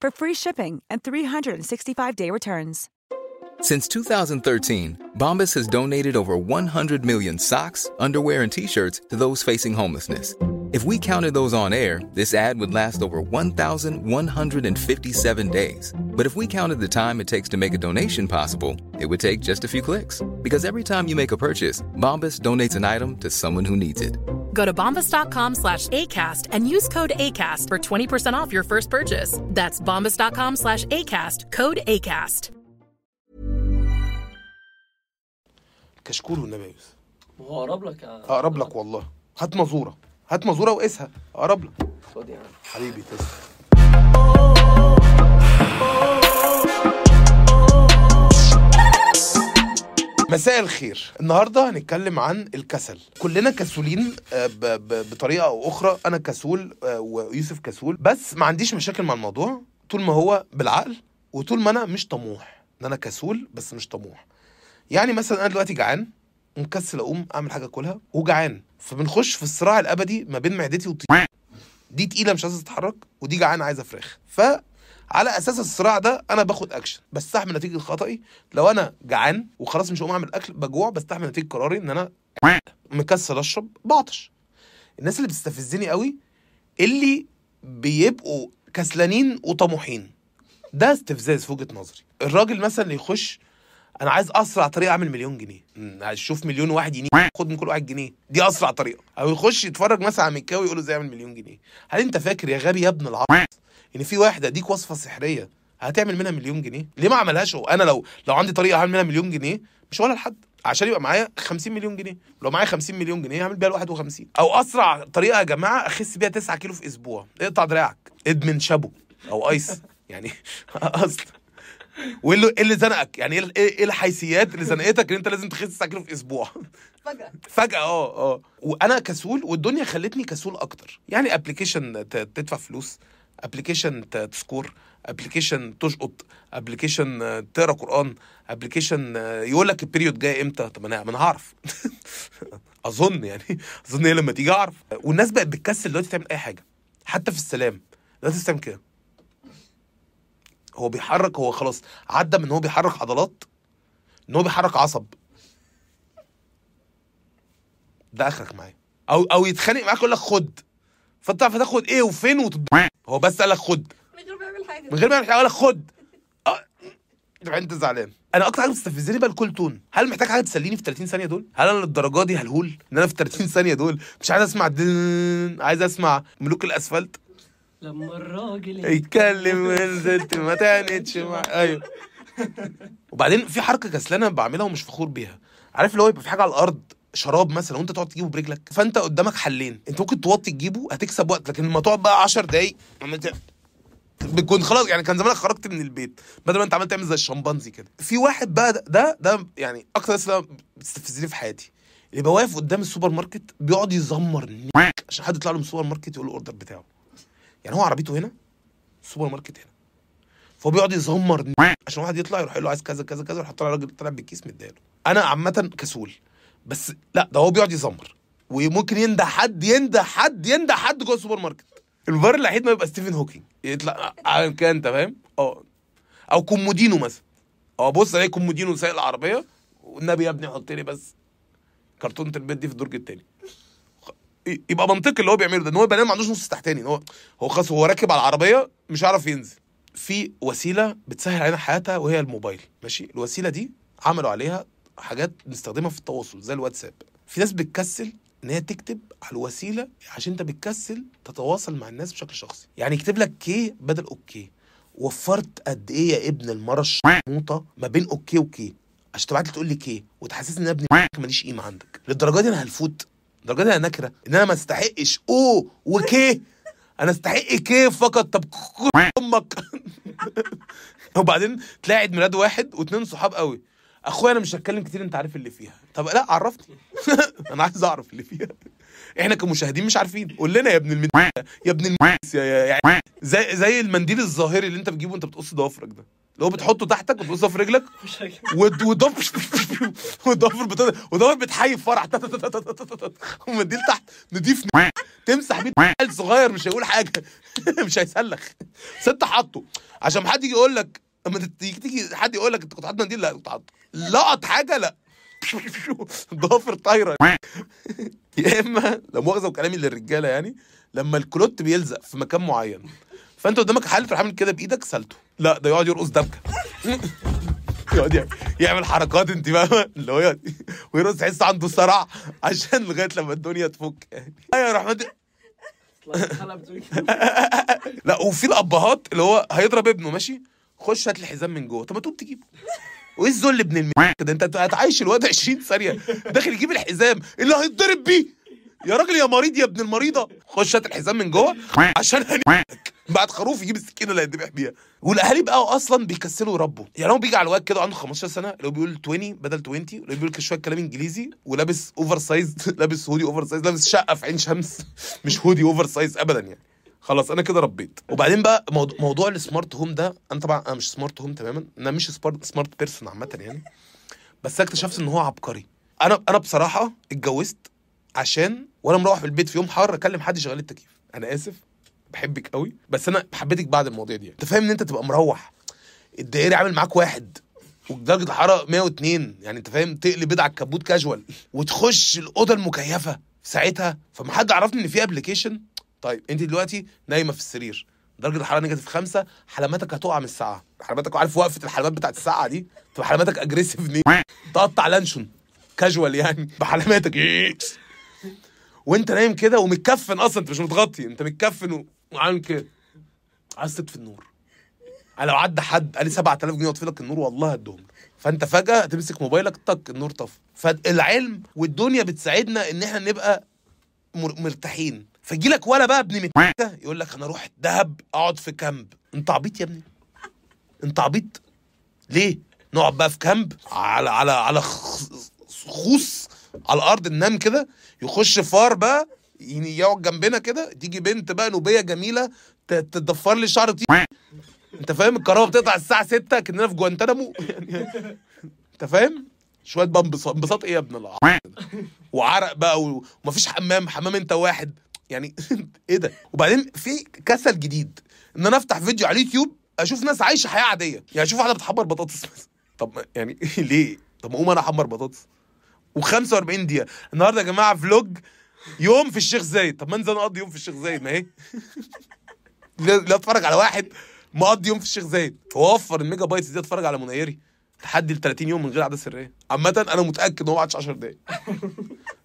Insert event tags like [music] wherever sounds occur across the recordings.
for free shipping and 365-day returns. Since 2013, Bombas has donated over 100 million socks, underwear, and t-shirts to those facing homelessness. If we counted those on air, this ad would last over 1,157 days. But if we counted the time it takes to make a donation possible, it would take just a few clicks. Because every time you make a purchase, Bombas donates an item to someone who needs it. Go to bombas.com slash ACAST and use code ACAST for 20% off your first purchase. That's bombas.com slash ACAST, code ACAST. كشكول والنبي يا يوسف هو اقرب لك يا اقرب لك والله هات مزوره هات مزوره وقيسها اقرب لك خد يا عم حبيبي تسلم مساء الخير. النهارده هنتكلم عن الكسل. كلنا كسولين آه، ب- ب- بطريقة أو أخرى. أنا كسول آه، ويوسف كسول. بس ما عنديش مشاكل مع الموضوع. طول ما هو بالعقل وطول ما أنا مش طموح. إن أنا كسول بس مش طموح. يعني مثلا أنا دلوقتي جعان ومكسل أقوم أعمل حاجة أكلها وجعان. فبنخش في الصراع الأبدي ما بين معدتي وطيزي [laughs] دي تقيلة مش عايزة تتحرك ودي جعانة عايزة فراخ. فعلى أساس الصراع ده أنا باخد اكشن بستحمل نتيجة خطأي. لو أنا جعان وخلاص مش هقوم أعمل أكل بجوع بستحمل نتيجة قراري إن أنا مكسل أشرب بعطش. الناس اللي بتستفزني قوي اللي بيبقوا كسلانين وطموحين. ده استفزاز في وجهة نظري. الراجل مثلا اللي يخش أنا عايز أسرع طريقة أعمل مليون جنيه. أشوف مليون واحد يني خد من كل واحد جنيه. دي أسرع طريقة. أو يخش يتفرج مثلا على مكاوي يقول له إزاي أعمل مليون جنيه. هل أنت فاكر يا غبي يا ابن العبط إن في واحد أديك وصفة سحرية هتعمل منها مليون جنيه؟ ليه ما عملهاش هو؟ أنا لو لو عندي طريقة اعمل منها مليون جنيه مش ولا لحد. عشان يبقى معايا 50 مليون جنيه. لو معايا 50 مليون جنيه هعمل بيها 51 أو أسرع طريقة يا جماعة أخس بيها 9 كيلو في أسبوع. اقطع دراعك. ادمن شابو أو ice. [laughs] يعني [laughs] أصل. وإيه اللي إيه اللي زنقك؟ يعني إيه إيه الحيثيات اللي زنقتك إن أنت لازم تخس 9 كيلو في أسبوع؟ [laughs] فجأة. فجأة آه آه. وأنا كسول والدنيا خلتني كسول أكتر. يعني application تدفع فلوس. application تسكور application تشقط application تقرأ قرآن application يقول لك ال period جاي إمتى؟ طب أنا ما أنا هعرف. [laughs] أظن يعني. أظن هي لما تيجي أعرف. والناس بقت بتكسل دلوقتي تعمل أي حاجة. حتى في السلام. دلوقتي بتعمل كده. هو بيحرك هو خلاص عدى من إن هو بيحرك عضلات إن هو بيحرك عصب. ده أخرك معايا. أو أو يتخانق معاك يقول لك خد. فأنت هتاخد إيه وفين وتض... هو بس قال لك خد. من غير ما يعمل حاجة. من غير ما يعمل حاجة قال لك خد. آه. انت زعلان. أنا أكتر حاجة بتستفزني بقى الكول تون. هل محتاج حاجة تسليني في 30 ثانية دول؟ هل أنا للدرجة دي هلهول إن أنا في 30 ثانية دول؟ مش عايز أسمع دن عايز أسمع ملوك الأسفلت. لما الراجل يتكلم ونزلت ما تعنتش مع أيوه. [laughs] وبعدين في حركة كسلانة بعملها ومش فخور بيها. عارف اللي هو يبقى في حاجة على الأرض شراب مثلا وأنت تقعد تجيبه برجلك فأنت قدامك حلين. أنت ممكن توطي تجيبه هتكسب وقت لكن لما تقعد بقى 10 دقايق عملت بتكون خلاص يعني كان زمانك خرجت من البيت بدل ما أنت عمال تعمل زي الشمبانزي كده. في واحد بقى ده ده, ده يعني أكتر ناس بتستفزني في حياتي. اللي بقى واقف قدام السوبر ماركت بيقعد يزمر نيك عشان حد يطلع له من السوبر ماركت يقول له ال order بتاعه. يعني هو عربيته هنا السوبر ماركت هنا. فهو بيقعد يزمر عشان واحد يطلع يروح يقول له عايز كذا كذا كذا يروح طالع الراجل طالع بالكيس مدياله. أنا عامة كسول. بس لا ده هو بيقعد يزمر. وممكن ينده حد ينده حد ينده حد جوه السوبر ماركت. الفار الوحيد ما يبقى ستيفن هوكينج. يطلع عامل كده أنت فاهم؟ آه أو كومودينو مثلا. آه بص ألاقي كومودينو سايق العربية والنبي يا ابني حط لي بس كرتونه البيت دي في الدرج التاني. يبقى منطقي اللي هو بيعمله ده إن هو يبقى نايم ما عندوش نص تحتاني إن هو هو خلاص هو راكب على العربية مش عارف ينزل. في وسيلة بتسهل علينا حياتها وهي الموبايل. ماشي؟ الوسيلة دي عملوا عليها حاجات نستخدمها في التواصل زي الواتساب. في ناس بتكسل إن هي تكتب على الوسيلة عشان أنت بتكسل تتواصل مع الناس بشكل شخصي. يعني يكتب لك كي بدل أوكي وفرت قد إيه يا ابن المرة الشموطه ما بين أوكي وكي عشان تبعت لي تقول لي كي وتحسسني إن ابني [laughs] ماليش قيمة عندك. للدرجة دي أنا هلفوت. للدرجة دي أنا نكرة. إن أنا ما استحقش أو وكي أنا استحق كي فقط. طب [laughs] أمك. [laughs] وبعدين تلاقي عيد ميلاد واحد واتنين صحاب قوي. أخويا أنا مش هتكلم كتير أنت عارف اللي فيها. طب لا عرفني [laughs] أنا عايز أعرف اللي فيها. إحنا كمشاهدين مش عارفين. قول لنا يا ابن المد يا ابن المس يا, يا, يا زي زي المنديل الظاهري اللي أنت بتجيبه وأنت بتقص ضوافرك ده. اللي هو بتحطه تحتك وتقصه في رجلك. وضفر وضفر بت- وضفر بتحيي فرح ومنديل تحت نضيف تمسح بيه صغير مش هيقول حاجة. [laughs] مش هيسلخ بس انت حاطه عشان ما حد يجي يقول لك أما تيجي تيجي حد يقول لك أنت كنت حاطط منديل لا كنت حاطه لقط حاجة لا. [laughs] ضافر طايرة. [laughs] يا إما لا مؤاخذة وكلامي للرجالة يعني لما الكلوت بيلزق في مكان معين فأنت قدامك حل تروح عامل كده بإيدك سألته. لا ده يقعد يرقص دبكة. [laughs] يقعد يعمل- حركات أنت فاهمة؟ اللي هو يقعد- ويرقص تحس عنده صرع عشان لغاية لما الدنيا تفك. يعني أيوه يا كده. لا وفي الأبهات اللي هو هيضرب ابنه ماشي؟ خش هات الحزام من جوه. طب ما تقوم تجيبه. وإيه الذل ابن الم؟ ده أنت هتعيش الواد 20 ثانية. داخل يجيب الحزام. اللي هيتضرب بيه؟ يا راجل يا مريض يا ابن المريضة. خش هات الحزام من جوه عشان هنيك بعد خروف يجيب السكينة اللي هيذبح بيها. والأهالي بقى أصلا بيكسلوا يربوا. يعني هو بيجي على الواد كده عنده 15 سنة هو بيقول 20 بدل 20 اللي بيقول شوية كلام إنجليزي ولابس oversize [laughs] لابس hoodie oversize لابس شقة في عين شمس. مش hoodie oversize ابدا يعني. خلاص أنا كده ربيت. وبعدين بقى موضوع, موضوع ال smart home ده أنا طبعا أنا مش smart home تماما أنا مش smart person عامة يعني بس اكتشفت إن هو عبقري. أنا أنا بصراحة اتجوزت عشان وأنا مروح في البيت في يوم حر أكلم حد يشغل التكييف. أنا آسف بحبك قوي بس أنا حبيتك بعد المواضيع دي انت فاهم إن أنت تبقى مروح الدائري عامل معاك واحد ودرجه الحراره 102 يعني أنت فاهم تقلي بيض على الكبوت كاجوال وتخش الأوضة المكيفة ساعتها فما حد عرفني إن في application طيب انت دلوقتي نايمة في السرير درجة الحرارة negative خمسة حلماتك هتقع من الساقعة. حلماتك عارف وقفة الحلمات بتاعت الساقعة دي؟ تبقى حلماتك aggressive تقطع لانشون كاجوال يعني بحلماتك. وانت نايم كده ومتكفن أصلا انت مش متغطي انت متكفن وعامل كده. عايز تطفي النور. لو عدى حد قال لي 7000 جنيه واطفي لك النور والله هديهم لك. فانت فجأة تمسك موبايلك طق النور طفى. فالعلم والدنيا بتساعدنا إن إحنا نبقى مر- مرتاحين. فيجي لك ولا بقى ابن مت يقول لك أنا أروح دهب اقعد في كامب. انت عبيط يا ابني. انت عبيط. ليه؟ نقعد بقى في كامب على على على خوص على الأرض ننام كده. يخش فار بقى يقعد جنبنا كده. تيجي بنت بقى نوبية جميلة ت- تضفر لي شعر طي انت فاهم؟ الكهرباء بتقطع الساعة 6 كأننا في جوانتنامو يعني انت فاهم؟ شوية بقى انبساط إيه يا ابن الع وعرق بقى ومفيش حمام. حمام انت واحد. يعني [laughs] إيه ده؟ وبعدين في كسل جديد. ان أنا افتح فيديو على اليوتيوب أشوف ناس عايشة حياة عادية. يعني أشوف واحدة بتحمر بطاطس مثلا. طب يعني [laughs] ليه؟ طب ما اقوم أنا احمر بطاطس. و45 دقيقة. النهارده يا جماعة فلوج يوم في الشيخ زايد. طب ما انزل أقضي يوم في الشيخ زايد ما هي؟ [laughs] لا أتفرج على واحد مقضي يوم في الشيخ زايد. ووفر ال megabytes دي أتفرج على منيري تحدي ل 30 يوم من غير عادة سرية. عامة أنا متأكد إن هو ما قعدش 10 دقايق.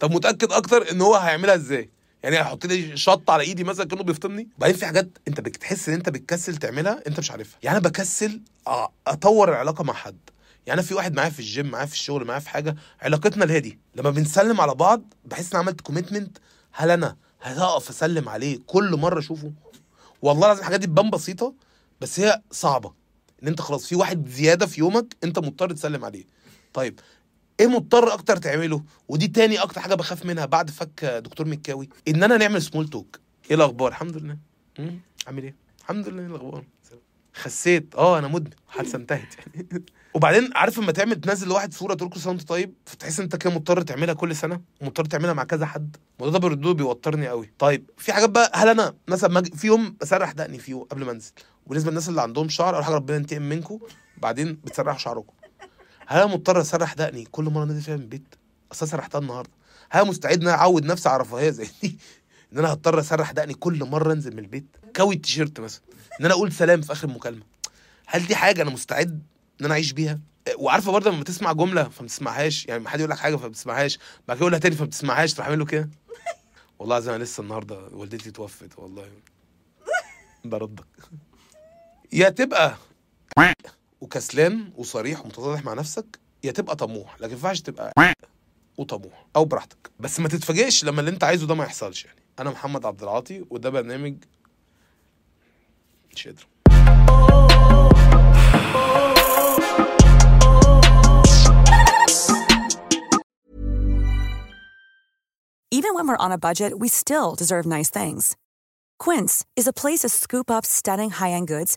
طب متأكد أكتر إن هو هيعملها إزاي؟ يعني هيحط لي شطة على إيدي مثلا كأنه بيفطمني. بعدين في حاجات أنت بتحس إن أنت بتكسل تعملها أنت مش عارفها. يعني أنا بكسل أطور العلاقة مع حد. يعني أنا في واحد معايا في الجيم معايا في الشغل معايا في حاجة علاقتنا الهادي. لما بنسلم على بعض بحس إن عملت commitment هل أنا هقف أسلم عليه كل مرة أشوفه؟ والله لازم الحاجات دي تبان بسيطة بس هي صعبة. إن أنت خلاص في واحد زيادة في يومك أنت مضطر تسلم عليه. طيب إيه مضطر أكتر تعمله؟ ودي تاني أكتر حاجة بخاف منها بعد فك دكتور مكاوي ان أنا نعمل سمول توك إيه الأخبار؟ الحمد لله. عامل إيه؟ الحمد لله إيه الأخبار؟ خسيت. آه أنا مدمن. حادثة انتهت. يعني [laughs] وبعدين عارف لما تعمل تنزل لواحد صورة تقول كل سنه وانت طيب فتحس أنت كده مضطر تعملها كل سنة؟ ومضطر تعملها مع كذا حد؟ الموضوع ده برضه بيوترني قوي. طيب في حاجات بقى هل أنا مثلا أجي- في يوم بسرح دقني فيه قبل ما أنزل وبالنسبة للناس اللي عندهم شعر اول حاجة ربنا ينتقم منكم بعدين بتسرحوا شعركم. هل أنا مضطر اسرح دقني. كل مرة نازل فيها من البيت اصل سرحتها النهارده. هل أنا مستعد إن أنا أعود نفسي على رفاهيه زي دي؟ [laughs] إن أنا هضطر أسرح دقني كل مرة أنزل من البيت. كوي التيشيرت مثلا. إن أنا أقول سلام في آخر المكالمه هل دي حاجة أنا مستعد إن أنا أعيش بيها؟ وعارفة برضه لما تسمع جملة فما تسمعهاش يعني حد يقول لك حاجة فما تسمعهاش بعد كده يقولها تاني فما تسمعهاش تروح عامل له كده؟ [laughs] والله العظيم أنا لسه النهارده والدتي توفت والله. [laughs] بردك. يا تبقى. وكسلان وصريح ومتصالح مع نفسك يا تبقى طموح لكن ما ينفعش تبقى وطموح أو براحتك. بس ما تتفاجئش لما اللي أنت عايزه ده ما يحصلش يعني. أنا محمد عبد العاطي وده برنامج مش قادر. Even when we're on a budget, we still deserve nice things. Quince is a place to scoop up stunning high-end goods